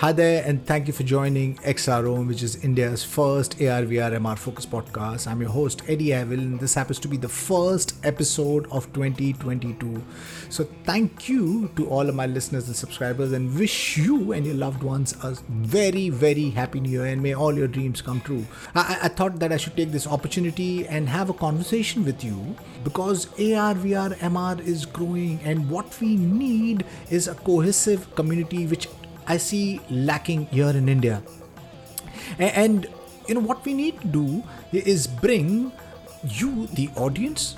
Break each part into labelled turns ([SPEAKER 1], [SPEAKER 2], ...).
[SPEAKER 1] Hi there, and thank you for joining XROM, which is India's first AR VR MR focused podcast. I'm your host, Eddie Avil, and this happens to be the first episode of 2022. So, thank you to all of my listeners and subscribers, and wish you and your loved ones a very, very happy new year, and may all your dreams come true. I, I thought that I should take this opportunity and have a conversation with you because AR, VR, MR is growing, and what we need is a cohesive community which I see lacking here in India. And you know what we need to do is bring you, the audience,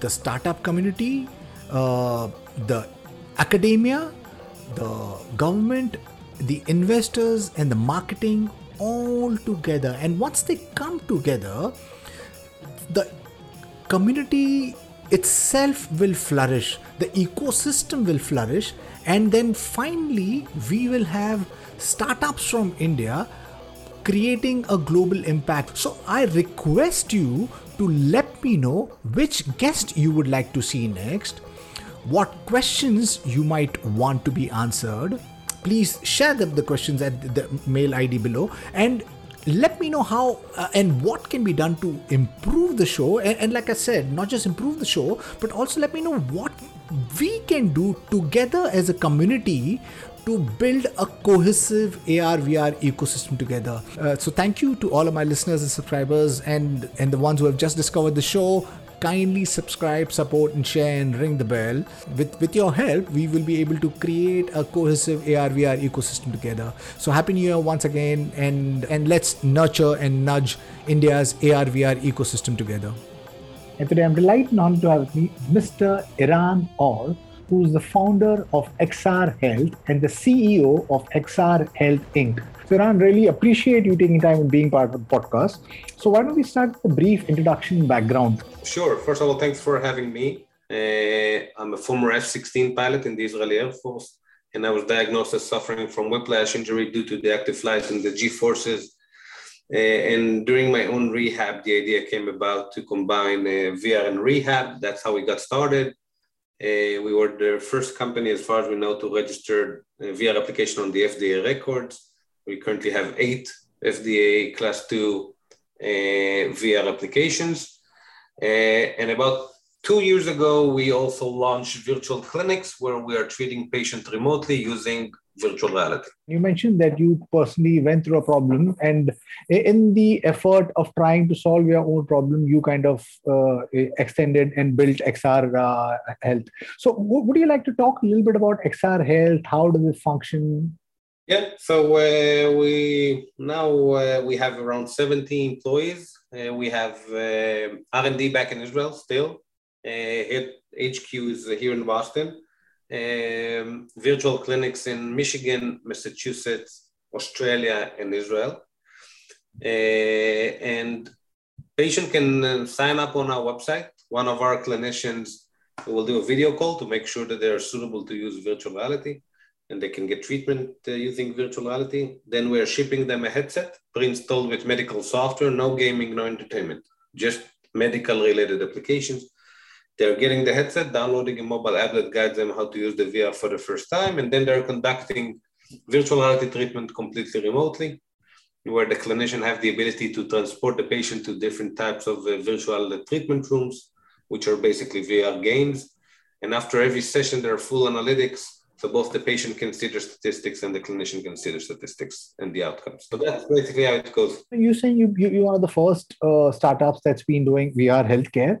[SPEAKER 1] the startup community, uh, the academia, the government, the investors, and the marketing all together. And once they come together, the community itself will flourish, the ecosystem will flourish, and then finally we will have startups from India creating a global impact. So I request you to let me know which guest you would like to see next, what questions you might want to be answered. Please share the, the questions at the mail ID below and let me know how uh, and what can be done to improve the show and, and, like i said not just improve the show but also let me know what we can do together as a community to build a cohesive AR VR ecosystem together. Uh, so thank you to all of my listeners and subscribers and and the ones who have just discovered the show kindly subscribe, support, and share and ring the bell. With, with your help, we will be able to create a cohesive AR VR ecosystem together. So happy new year once again and, and let's nurture and nudge India's AR VR ecosystem together.
[SPEAKER 2] And today I'm delighted and honored to have with me Mr. Eran Orr, who is the founder of XR Health and the CEO of XR Health Inc. So, Eran, really appreciate you taking time and being part of the podcast. So, why don't we start with a brief introduction and background?
[SPEAKER 3] Sure. First of all, thanks for having me. Uh, I'm a former F 16 pilot in the Israeli Air Force, and I was diagnosed as suffering from whiplash injury due to the active flight and the G forces. Uh, and during my own rehab, the idea came about to combine uh, VR and rehab. That's how we got started. Uh, we were the first company, as far as we know, to register VR application on the FDA records. We currently have eight FDA class two uh, VR applications. Uh, and about two years ago, we also launched virtual clinics where we are treating patients remotely using virtual reality.
[SPEAKER 2] You mentioned that you personally went through a problem, and in the effort of trying to solve your own problem, you kind of uh, extended and built XR uh, Health. So, would you like to talk a little bit about XR Health? How does it function?
[SPEAKER 3] Yeah, so uh, we now uh, we have around 70 employees. Uh, we have uh, R&D back in Israel still. HQ uh, is here in Boston. Um, virtual clinics in Michigan, Massachusetts, Australia, and Israel. Uh, and patient can sign up on our website. One of our clinicians will do a video call to make sure that they are suitable to use virtual reality and they can get treatment uh, using virtual reality. Then we're shipping them a headset pre-installed with medical software, no gaming, no entertainment, just medical related applications. They're getting the headset, downloading a mobile app that guides them how to use the VR for the first time, and then they're conducting virtual reality treatment completely remotely, where the clinician have the ability to transport the patient to different types of uh, virtual treatment rooms, which are basically VR games. And after every session, there are full analytics so both the patient can see the statistics and the clinician can see the statistics and the outcomes. So that's basically how it goes.
[SPEAKER 2] You say you, you, you are the first uh, startups that's been doing VR healthcare.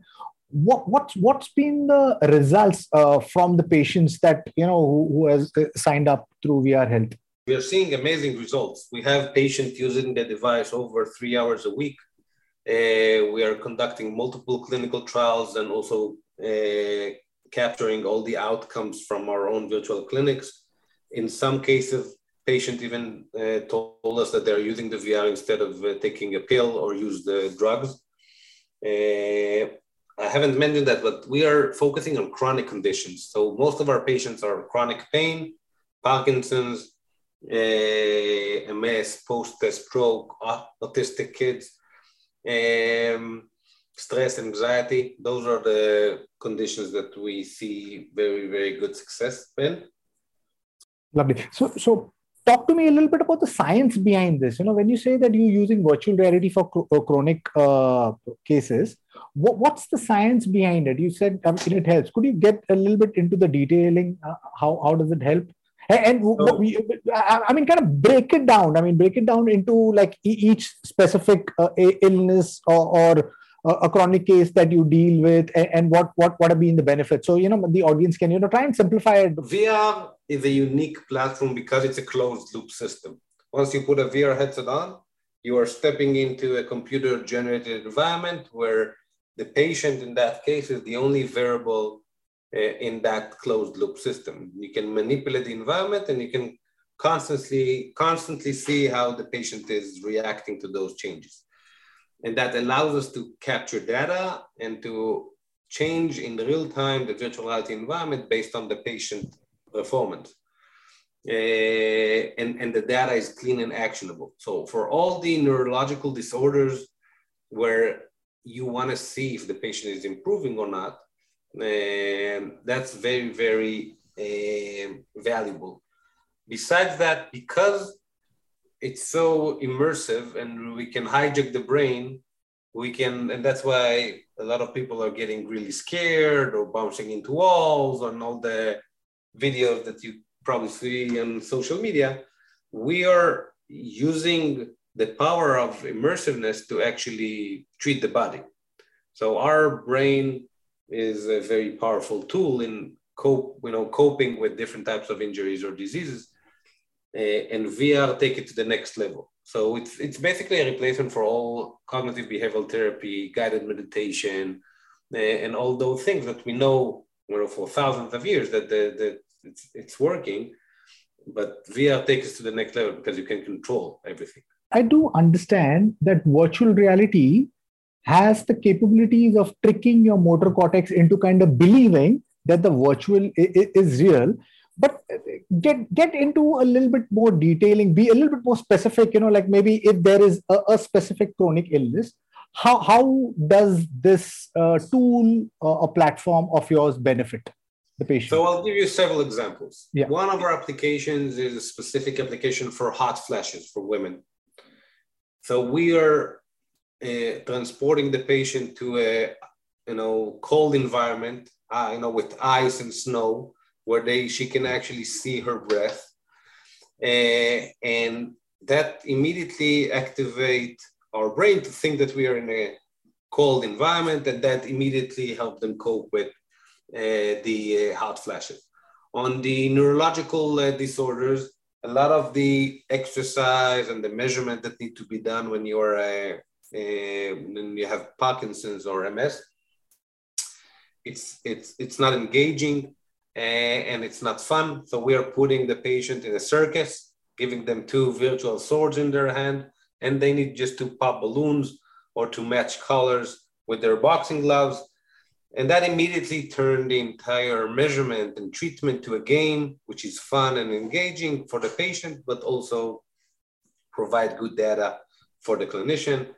[SPEAKER 2] What, what's, what's been the results uh, from the patients that, you know, who, who has uh, signed up through VR health?
[SPEAKER 3] We are seeing amazing results. We have patients using the device over three hours a week. Uh, we are conducting multiple clinical trials and also uh, capturing all the outcomes from our own virtual clinics. In some cases, patient even uh, told us that they're using the VR instead of uh, taking a pill or use the drugs. I haven't mentioned that, but we are focusing on chronic conditions. So most of our patients are chronic pain, Parkinson's, uh, MS, post-stroke, autistic kids. Um, stress, anxiety, those are the conditions that we see very, very good success in.
[SPEAKER 2] Lovely. So, so
[SPEAKER 1] talk to me a little bit about the science behind this. You know, when you say that you're using virtual reality for uh, chronic uh, cases, what, what's the science behind it? You said um, it helps. Could you get a little bit into the detailing? Uh, how how does it help? And, and we, I mean, kind of break it down. I mean, break it down into like each specific uh, illness or, or a chronic case that you deal with and, and, what what what have been the benefits. So you know the audience can you know try and simplify it.
[SPEAKER 3] Vr is a unique platform because it's a closed loop system. Once you put a vr headset on you are stepping into a computer generated environment where the patient in that case is the only variable uh, in that closed loop system. You can manipulate the environment and you can constantly constantly see how the patient is reacting to those changes and that allows us to capture data and to change in real time the virtual reality environment based on the patient performance. Uh, and, and the data is clean and actionable. So for all the neurological disorders where you want to see if the patient is improving or not, uh, that's very, very uh, valuable. Besides that, because it's so immersive and we can hijack the brain. We can and that's why a lot of people are getting really scared or bouncing into walls and all the videos that you probably see on social media. We are using the power of immersiveness to actually treat the body. So our brain is a very powerful tool in cope you know coping with different types of injuries or diseases and VR take it to the next level. So it's it's basically a replacement for all cognitive behavioral therapy, guided meditation, uh, and all those things that we know, you know for thousands of years that the, the it's, it's working. But VR takes us to the next level because you can control everything.
[SPEAKER 1] I do understand that virtual reality has the capabilities of tricking your motor cortex into kind of believing that the virtual is real but get get into a little bit more detailing be a little bit more specific you know like maybe if there is a, a specific chronic illness how how does this uh, tool uh, a platform of yours benefit the patient?
[SPEAKER 3] So i'll give you several examples. Yeah. one of our applications is a specific application for hot flashes for women. So we are uh, transporting the patient to a you know cold environment uh, you know with ice and snow where they she can actually see her breath, uh, and that immediately activate our brain to think that we are in a cold environment, and that immediately help them cope with uh, the uh, hot flashes. On the neurological disorders, a lot of the exercise and the measurement that need to be done when you are uh, uh, when you have Parkinson's or MS, it's it's it's not engaging and it's not fun. So we are putting the patient in a circus, giving them two virtual swords in their hand, and they need just to pop balloons or to match colors with their boxing gloves. And that immediately turned the entire measurement and treatment to a game, which is fun and engaging for the patient, but also provide good data for the clinician.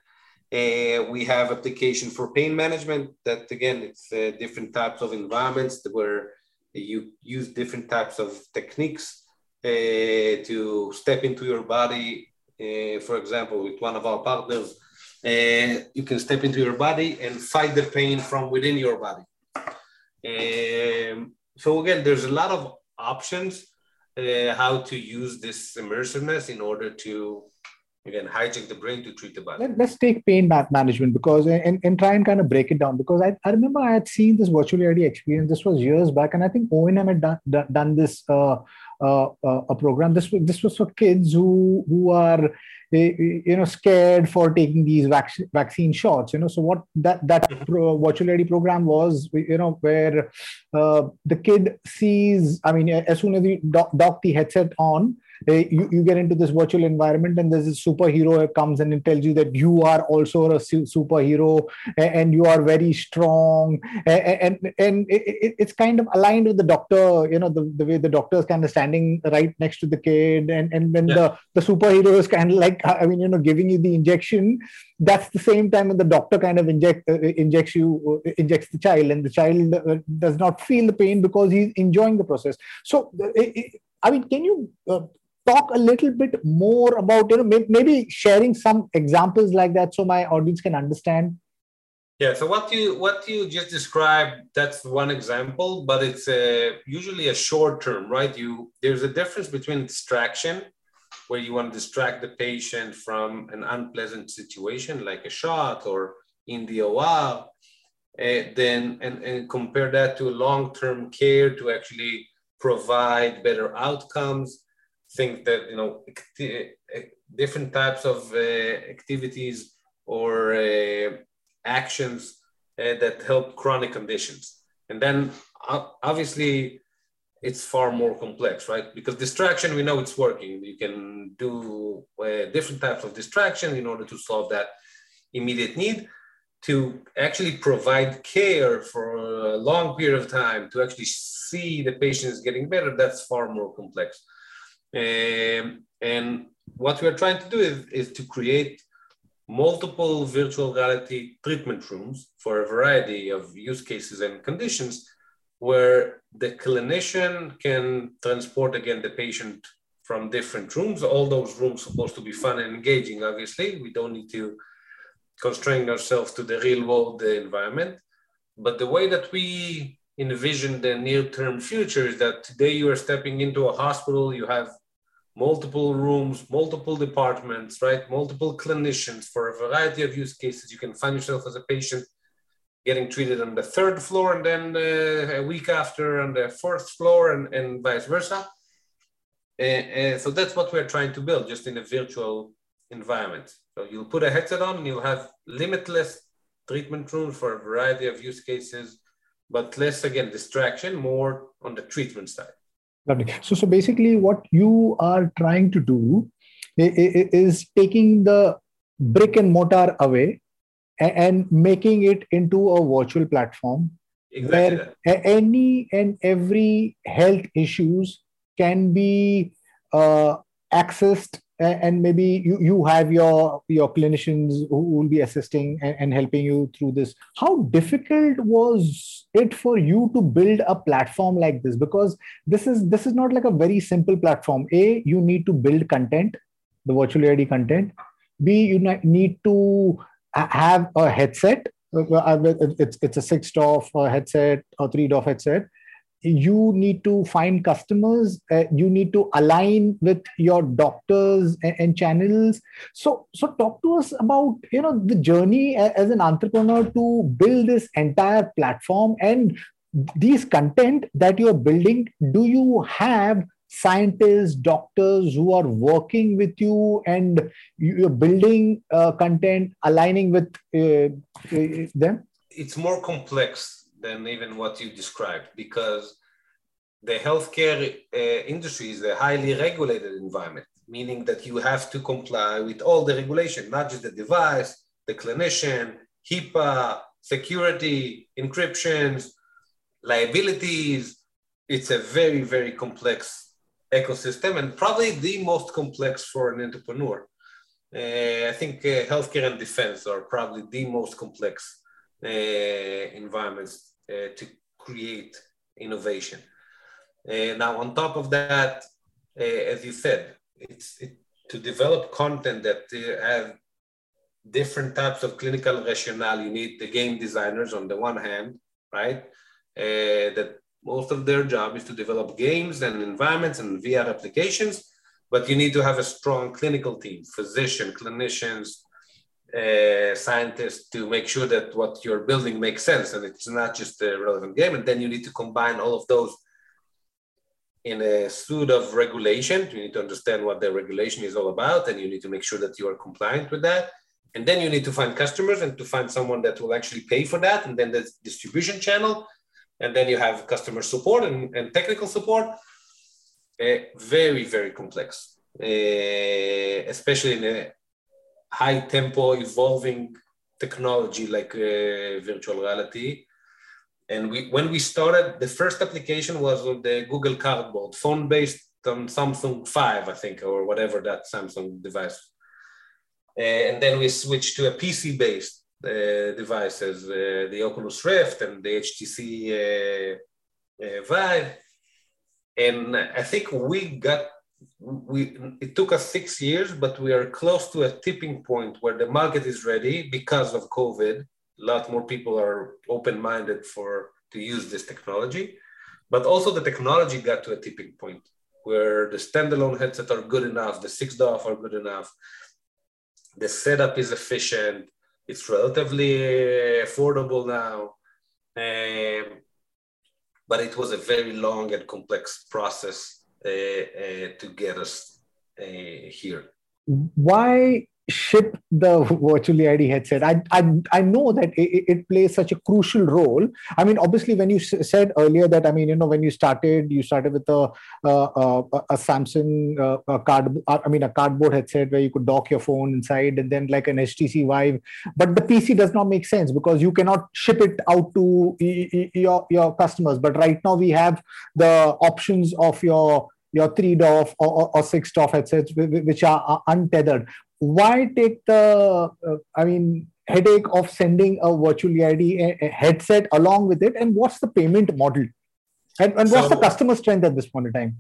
[SPEAKER 3] Uh, we have application for pain management that again, it's uh, different types of environments where you use different types of techniques uh, to step into your body. Uh, for example, with one of our partners, uh, you can step into your body and fight the pain from within your body. Um, so again, there's a lot of options how to use this immersiveness in order to again hijack the brain to treat the body.
[SPEAKER 1] Let, us take pain management because and, and try and kind of break it down because I, I remember i had seen this virtual reality experience. This was years back and i think o&m had done, done this uh, uh, uh, a program. This was this was for kids who who are eh, eh, you know scared for taking these vac- vaccine shots you know. So what that that mm-hmm. pro- virtual reality program was you know where uh, the kid sees i mean as soon as you dock, dock the headset on you, you get into this virtual environment and there's a superhero comes and it tells you that you are also a su- superhero and, you are very strong. And and, and it, it's kind of aligned with the doctor you know the, the way the doctor is kind of standing right next to the kid and and when yeah. the the superhero is kind of like i mean you know giving you the injection. That's the same time when the doctor kind of inject uh, injects you uh, injects the child and the child uh, does not feel the pain because he's enjoying the process. So uh, I mean, can you uh, talk a little bit more about, you know, maybe sharing some examples like that so my audience can understand?
[SPEAKER 3] Yeah. So what you what you just described, that's one example, but it's a, usually a short term, right? You there's a difference between distraction, where you want to distract the patient from an unpleasant situation like a shot or in the OR, uh, then and, and compare that to long-term care to actually provide better outcomes. Think that you know different types of uh, activities or uh, actions that help chronic conditions, and then obviously it's far more complex, right? Because distraction, we know it's working. You can do uh, different types of distraction in order to solve that immediate need to actually provide care for a long period of time to actually see the patients getting better that's far more complex um, and what we're trying to do is, is to create multiple virtual reality treatment rooms for a variety of use cases and conditions where the clinician can transport again the patient from different rooms all those rooms supposed to be fun and engaging obviously we don't need to constrain ourselves to the real world the environment. But the way that we envision the near term future is that today you are stepping into a hospital, you have multiple rooms, multiple departments, right? Multiple clinicians for a variety of use cases. You can find yourself as a patient getting treated on the third floor and then uh, a week after on the fourth floor and, and vice versa. Uh, so that's what we're trying to build just in a virtual environment. So you'll put a headset on and you'll have limitless treatment rooms for a variety of use cases, but less again distraction, more on the treatment side.
[SPEAKER 1] Lovely. So, so basically, what you are trying to do is taking the brick and mortar away and making it into a virtual platform exactly where that. any and every health issues can be uh, accessed and maybe you, you have your your clinicians who will be assisting and, and, helping you through this. How difficult was it for you to build a platform like this? Because this is this is not like a very simple platform. A you need to build content the virtual reality content. B you need to have a headset uh, it's it's a six DOF headset or three DOF headset you need to find customers uh, you need to align with your doctors and, and, channels. So so talk to us about you know the journey as an entrepreneur to build this entire platform and these content that you're building. Do you have scientists doctors who are working with you and you're building uh, content aligning with uh, uh them?
[SPEAKER 3] It's more complex than even what you described because the healthcare uh, industry is a highly regulated environment, meaning that you have to comply with all the regulation, not just the device, the clinician, HIPAA, security, encryptions, liabilities. It's a very, very complex ecosystem and probably the most complex for an entrepreneur. Uh, I think uh, healthcare and defense are probably the most complex uh, environments to create innovation. Uh, now, on top of that, uh, as you said, it's it, to develop content that have different types of clinical rationale. You need the game designers on the one hand, right? that most of their job is to develop games and environments and VR applications, but you need to have a strong clinical team, physician, clinicians, uh, scientists to make sure that what you're building makes sense and it's not just a relevant game. And then you need to combine all of those in a suite of regulation. You need to understand what the regulation is all about, and you need to make sure that you are compliant with that. And then you need to find customers and to find someone that will actually pay for that. And then the distribution channel. And then you have customer support and, and technical support. Uh, very, very complex, uh, especially in a high tempo evolving technology like uh, virtual reality. And we, when we started, the first application was the Google Cardboard, phone based on Samsung 5, I think, or whatever that Samsung device. Uh, and then we switched to a PC based uh, devices, uh, the Oculus Rift and the HTC uh, uh, Vive. And I think we got we it took us six years, but we are close to a tipping point where the market is ready because of COVID. A lot more people are open-minded for to use this technology, but also the technology got to a tipping point where the standalone headsets are good enough, the six DOF are good enough, the setup is efficient, it's relatively affordable now. Um, but it was a very long and complex process to get us uh, here.
[SPEAKER 1] Why ship the virtual reality headset? I i, I know that it, it, plays such a crucial role. I mean obviously when you said earlier that i mean you know when you started you started with a a, a, a samsung uh, a card i mean a cardboard headset where you could dock your phone inside and then like an htc vive. But the pc does not make sense because you cannot ship it out to your your customers. But right now we have the options of your your three DOF or, or, or six DOF headsets which are untethered. Why take the uh, i mean headache of sending a virtual a headset along with it? And what's the payment model? And, and what's so, the customer strength at this point in time?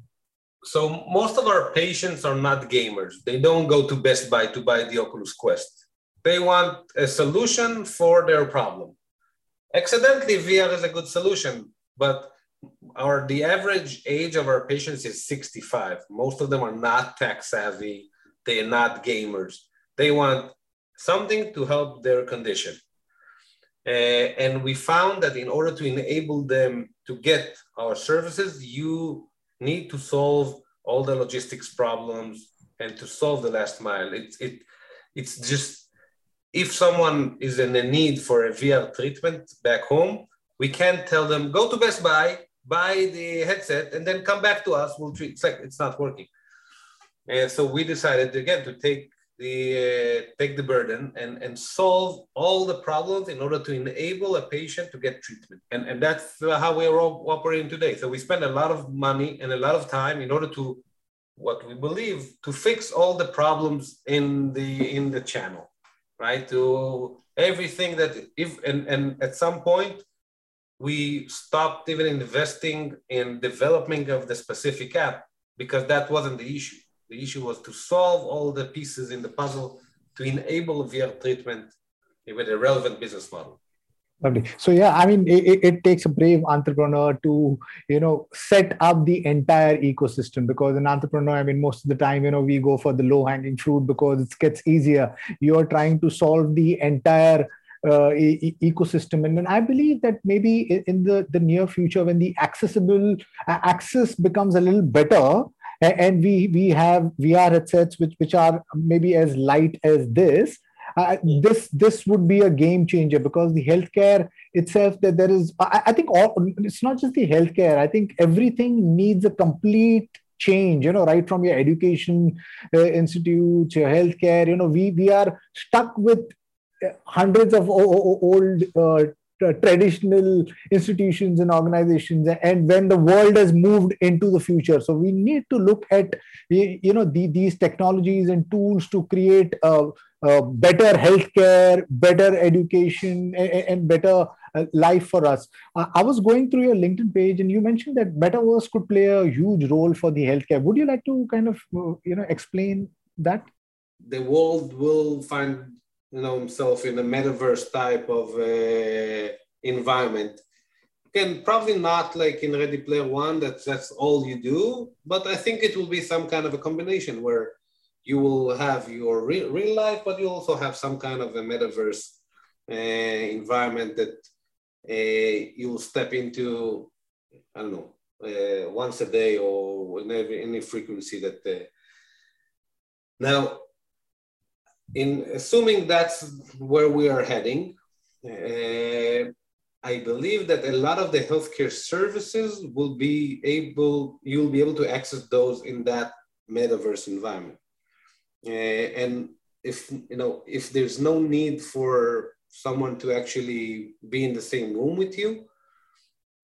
[SPEAKER 3] So most of our patients are not gamers. They don't go to best buy to buy the oculus quest. They want a solution for their problem. Accidentally vr is a good solution but our the average age of our patients is 65 most of them are not tech savvy they are not gamers. They want something to help their condition. Uh, and we found that in order to enable them to get our services, you need to solve all the logistics problems and to solve the last mile. It, it, it's just, if someone is in a need for a VR treatment back home, we can't tell them, go to Best Buy, buy the headset, and then come back to us, we'll treat, it's like, it's not working. And so we decided again to take the uh, take the burden and, and solve all the problems in order to enable a patient to get treatment. And, and that's how we are operating today. So we spend a lot of money and a lot of time in order to what we believe to fix all the problems in the in the channel, right? To everything that if and, and at some point we stopped even investing in developing of the specific app because that wasn't the issue the issue was to solve all the pieces in the puzzle to enable VR treatment with a relevant business model.
[SPEAKER 1] Lovely. So yeah, I mean, it, it, takes a brave entrepreneur to you know set up the entire ecosystem because an entrepreneur, I mean, most of the time, you know, we go for the low hanging fruit because it gets easier. You are trying to solve the entire uh, e- ecosystem and i believe that maybe in the, the near future when the accessible uh, access becomes a little better and we we have VR headsets which which are maybe as light as this. Uh, this this would be a game changer because the healthcare itself that there is I, I think all it's not just the healthcare I think everything needs a complete change you know right from your education uh, institutes your healthcare you know we we are stuck with hundreds of old uh, traditional institutions and organizations and when the world has moved into the future. So we need to look at you know the, these technologies and tools to create a, a better healthcare better education and, better uh, life for us. I was going through your linkedin page and you mentioned that metaverse could play a huge role for the healthcare. Would you like to kind of uh, you know explain that?
[SPEAKER 3] The world will find you know himself in a metaverse type of uh, environment. Again probably not like in ready player one that that's all you do but i think it will be some kind of a combination where you will have your real, real life but you also have some kind of a metaverse uh, environment that uh, you will step into i don't know uh, once a day or in every, any frequency that uh, now in assuming that's where we are heading, uh, I believe that a lot of the healthcare services will be able, you'll be able to access those in that metaverse environment. Uh, and if, you know, if there's no need for someone to actually be in the same room with you,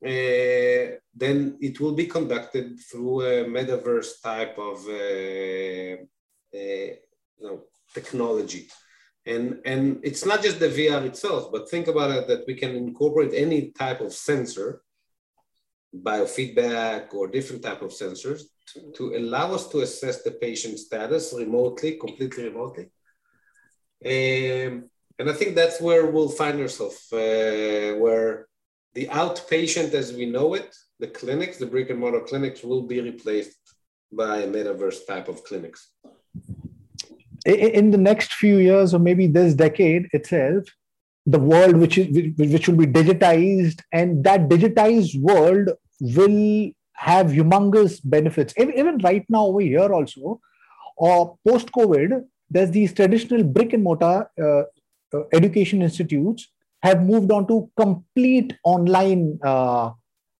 [SPEAKER 3] uh, then it will be conducted through a metaverse type of, uh, uh you know, technology. And, and it's not just the VR itself, but think about it that we can incorporate any type of sensor biofeedback or different type of sensors to, to allow us to assess the patient status remotely, completely remotely. Um, and I think that's where we'll find ourselves, uh, where the outpatient as we know it, the clinics, the brick and mortar clinics will be replaced by a metaverse type of clinics.
[SPEAKER 1] In the next few years, or maybe this decade itself, the world which is which will be digitized, and that digitized world will have humongous benefits. Even right now over here also, or post COVID, there's these traditional brick and mortar uh, uh, education institutes have moved on to complete online uh,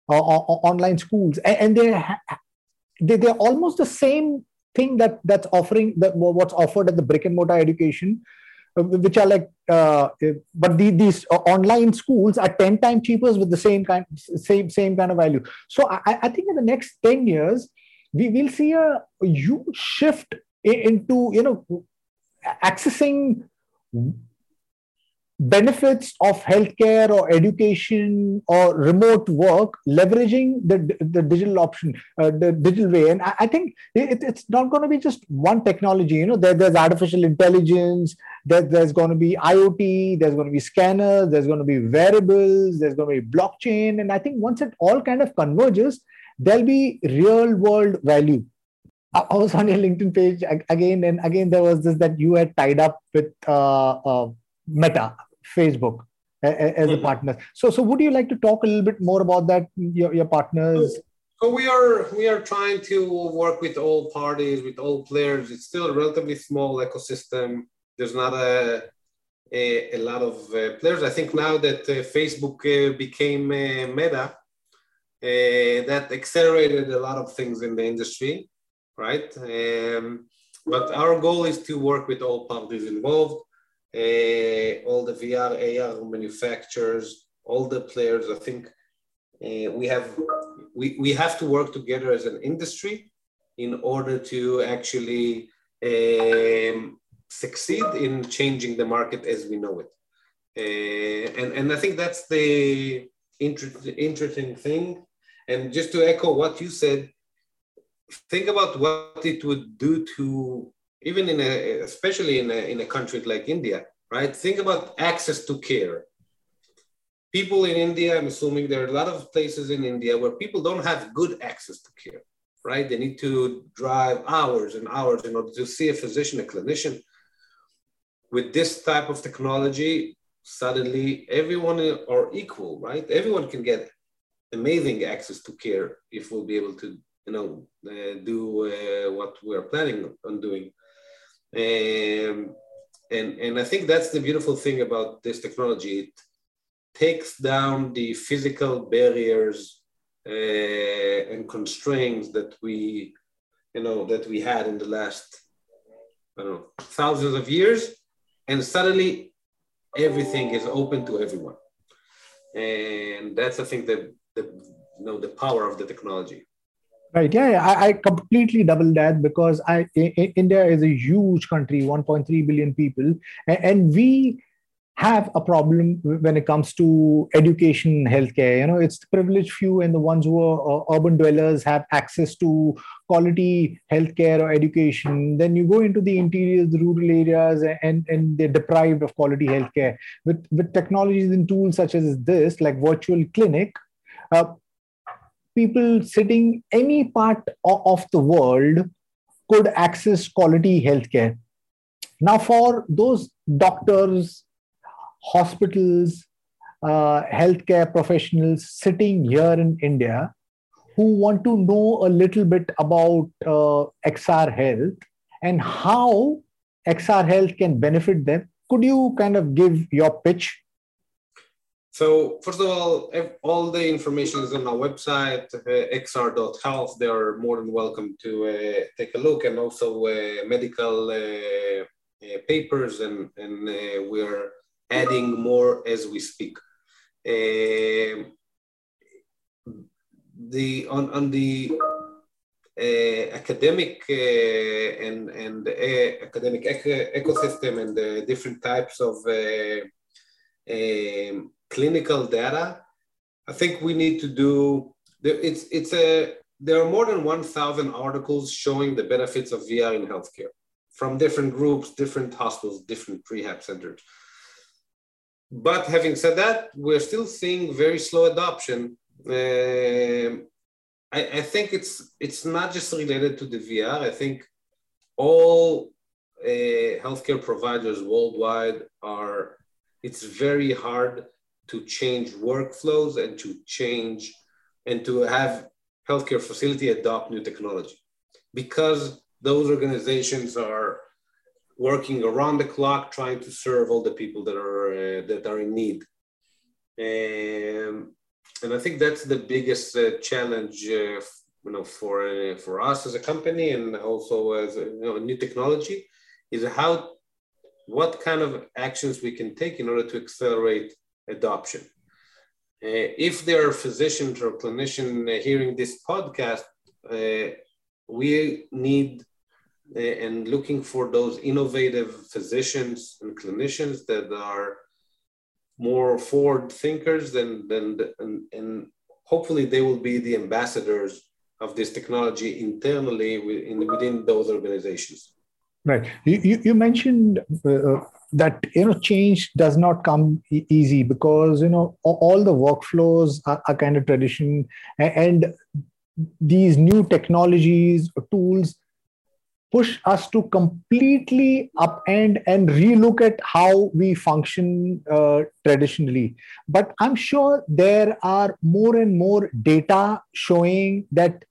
[SPEAKER 1] uh, online schools, and, and they, they they're almost the same thing that that's offering that what's offered at the brick and mortar education uh, which are like uh, but the, these uh, online schools are 10 times cheaper with the same kind same same kind of value. So i, I think in the next 10 years we will see a huge shift into you know accessing benefits of healthcare or education or remote work leveraging the, the digital option uh, the digital way. And i, I think it, it's not going to be just one technology you know there, there's artificial intelligence there, there's going to be iot there's going to be scanners there's going to be wearables there's going to be blockchain. And i think once it all kind of converges there'll be real world value. I was on your LinkedIn page again, and again there was this that you had tied up with uh, uh, Meta, Facebook as a partner. So, so would you like to talk a little bit more about that? Your, your partners.
[SPEAKER 3] So we are we are trying to work with all parties, with all players. It's still a relatively small ecosystem. There's not a a, a lot of uh, players. I think now that uh, Facebook uh, became uh, Meta, uh, that accelerated a lot of things in the industry, right? Um, but our goal is to work with all parties involved all the VR, AR manufacturers, all the players. I think uh, we have we, we have to work together as an industry in order to actually um, succeed in changing the market as we know it. Uh, and, and I think that's the inter- interesting thing. And just to echo what you said, think about what it would do to even in a, especially in a, in a country like India, right? Think about access to care. People in India, I'm assuming there are a lot of places in India where people don't have good access to care, right? They need to drive hours and hours in order to see a physician, a clinician. With this type of technology, suddenly everyone are equal, right? Everyone can get amazing access to care if we'll be able to, you know, uh, do uh, what we're planning on doing. Um, and, and I think that's the beautiful thing about this technology. It takes down the physical barriers uh, and constraints that we, you know, that we had in the last, I don't know, thousands of years, and suddenly everything is open to everyone. And that's, I think, the, the you know the power of the technology.
[SPEAKER 1] Right. Yeah, yeah. I, I, completely double that because I, I, India is a huge country, 1.3 billion people, and, and, we have a problem when it comes to education, healthcare. You know, it's the privileged few and the ones who are uh, urban dwellers have access to quality healthcare or education. Then you go into the interiors, the rural areas, and and they're deprived of quality healthcare. With with technologies and tools such as this, like virtual clinic. Uh, people sitting any part of the world could access quality healthcare. Now, for those doctors, hospitals, uh, healthcare professionals sitting here in India who want to know a little bit about uh, XR Health and how XR Health can benefit them, could you kind of give your pitch
[SPEAKER 3] so first of all, all the information is on our website, uh, xr.health. They are more than welcome to uh, take a look and also uh, medical uh, uh, papers and, and uh, we're adding more as we speak. Um, the on, on the academic and, and academic ecosystem and the different types of um, clinical data, I think we need to do it's it's a there are more than 1,000 articles showing the benefits of VR in healthcare from different groups, different hospitals, different rehab centers. But having said that, we're still seeing very slow adoption. Uh, I, I, think it's it's not just related to the VR. I think all uh, healthcare providers worldwide are. It's very hard to change workflows and to change and to have healthcare facility adopt new technology. Because those organizations are working around the clock trying to serve all the people that are uh, that are in need. And and i think that's the biggest uh, challenge uh, you know for uh, for us as a company and also as a, you know, new technology is how what kind of actions we can take in order to accelerate adoption. Uh, if there are physicians or clinicians uh, hearing this podcast we need and looking for those innovative physicians and clinicians that are more forward thinkers than, than and, and hopefully they will be the ambassadors of this technology internally within, within those organizations.
[SPEAKER 1] Right. You, you mentioned uh, uh, that you know change does not come e- easy because you know all the workflows are, are kind of tradition and these new technologies or tools push us to completely upend and relook at how we function uh, traditionally. But I'm sure there are more and more data showing that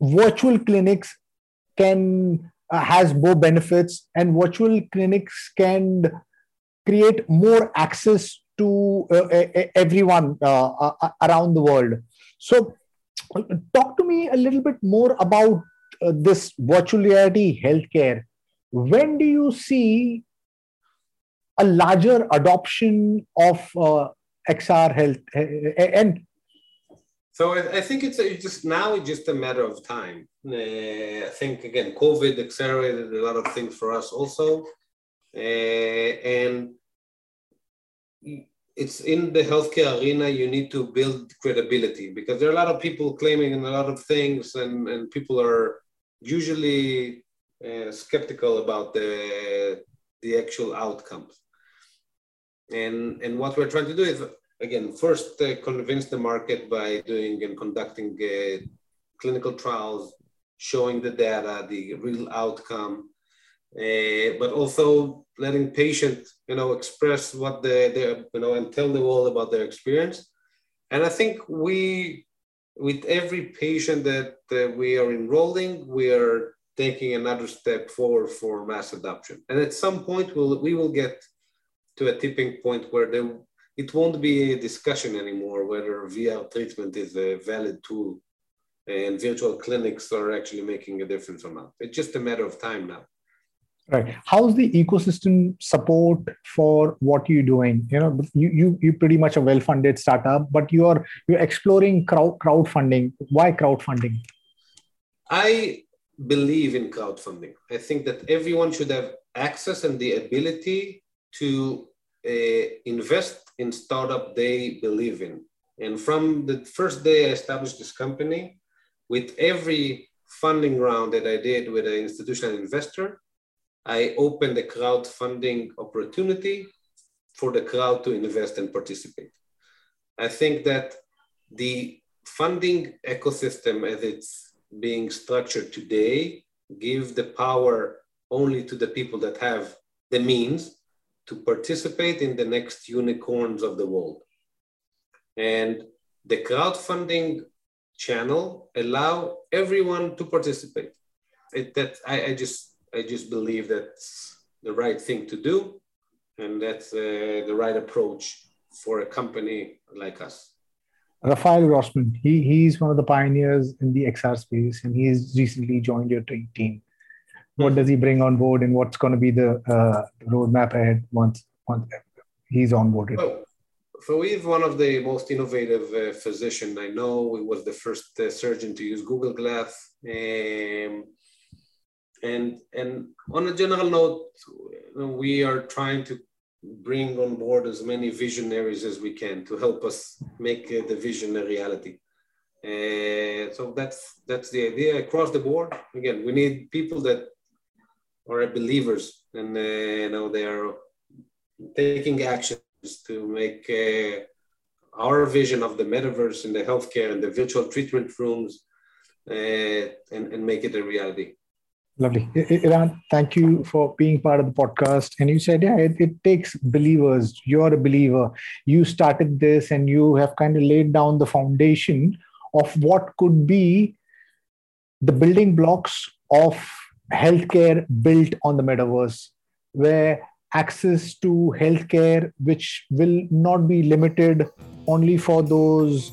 [SPEAKER 1] virtual clinics can has more benefits and virtual clinics can create more access to uh, everyone uh, around the world. So talk to me a little bit more about uh, this virtual reality healthcare, when do you see a larger adoption of uh, XR health? And
[SPEAKER 3] so I think it's, a, just now it's just a matter of time. Uh, I think again, COVID accelerated a lot of things for us also, uh, and it's in the healthcare arena you need to build credibility because there are a lot of people claiming and a lot of things and, and people are usually uh, skeptical about the, the actual outcomes. And, and what we're trying to do is, again, first uh, convince the market by doing and conducting uh, clinical trials, showing the data, the real outcome, uh, but also letting patients, you know, express what they, they, you know, and tell the world about their experience. And I think we with every patient that we are enrolling, we are taking another step forward for mass adoption. And at some point, we'll, we will get to a tipping point where there, it won't be a discussion anymore whether VR treatment is a valid tool and virtual clinics are actually making a difference or not. It's just a matter of time now.
[SPEAKER 1] Right. How's the ecosystem support for what you're doing? You know you you you pretty much a well-funded startup but you're you're exploring crowd crowdfunding. Why crowdfunding?
[SPEAKER 3] I believe in crowdfunding. I think that everyone should have access and the ability to uh, invest in startup they believe in and from the first day i established this company with every funding round that i did with an institutional investor I opened a crowdfunding opportunity for the crowd to invest and participate. I think that the funding ecosystem as it's being structured today give the power only to the people that have the means to participate in the next unicorns of the world. And the crowdfunding channel allow everyone to participate. It, that I, I just I just believe that's the right thing to do, and that's uh, the right approach for a company like us.
[SPEAKER 1] Rafael Grossmann, he, he's one of the pioneers in the XR space, and he's recently joined your team. What does he bring on board, and what's going to be the uh, roadmap ahead once once he's onboarded?
[SPEAKER 3] Well, so he's one of the most innovative uh, physicians I know. He was the first uh, surgeon to use Google Glass. Um, and and on a general note, we are trying to bring on board as many visionaries as we can to help us make uh, the vision a reality. Uh, so that's that's the idea across the board. Again, we need people that are believers and uh, you know they are taking actions to make uh, our vision of the metaverse and the healthcare and the virtual treatment rooms uh, and, and make it a reality.
[SPEAKER 1] Lovely. Eran, thank you for being part of the podcast. And you said, yeah, it, it, takes believers. You're a believer. You started this and you have kind of laid down the foundation of what could be the building blocks of healthcare built on the metaverse, where access to healthcare, which will not be limited only for those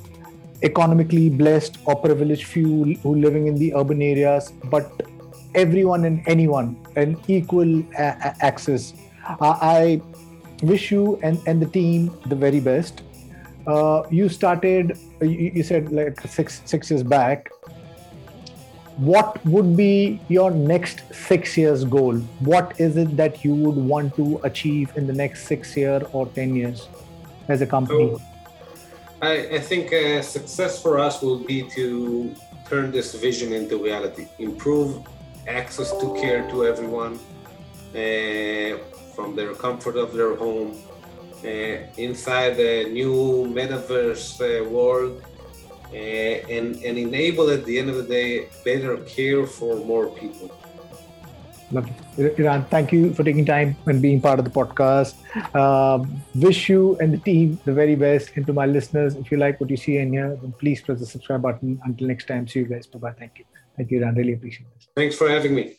[SPEAKER 1] economically blessed or privileged few who living in the urban areas, but everyone and anyone an equal a- access. Uh, I wish you and, and the team the very best. Uh, you started, you, you said like six six years back. What would be your next six years goal? What is it that you would want to achieve in the next six year or ten years as a company?
[SPEAKER 3] So, I, I think uh, success for us will be to turn this vision into reality, improve access to care to everyone uh, from their comfort of their home uh, inside the new metaverse uh, world uh, and, and enable at the end of the day better care for more people.
[SPEAKER 1] Lovely. Eran, thank you for taking time and being part of the podcast. Uh, wish you and the team the very best. And to my listeners, if you like what you see in here, then please press the subscribe button. Until next time, see you guys. Bye bye. Thank you. Thank you, Eran. Really appreciate this.
[SPEAKER 3] Thanks for having me.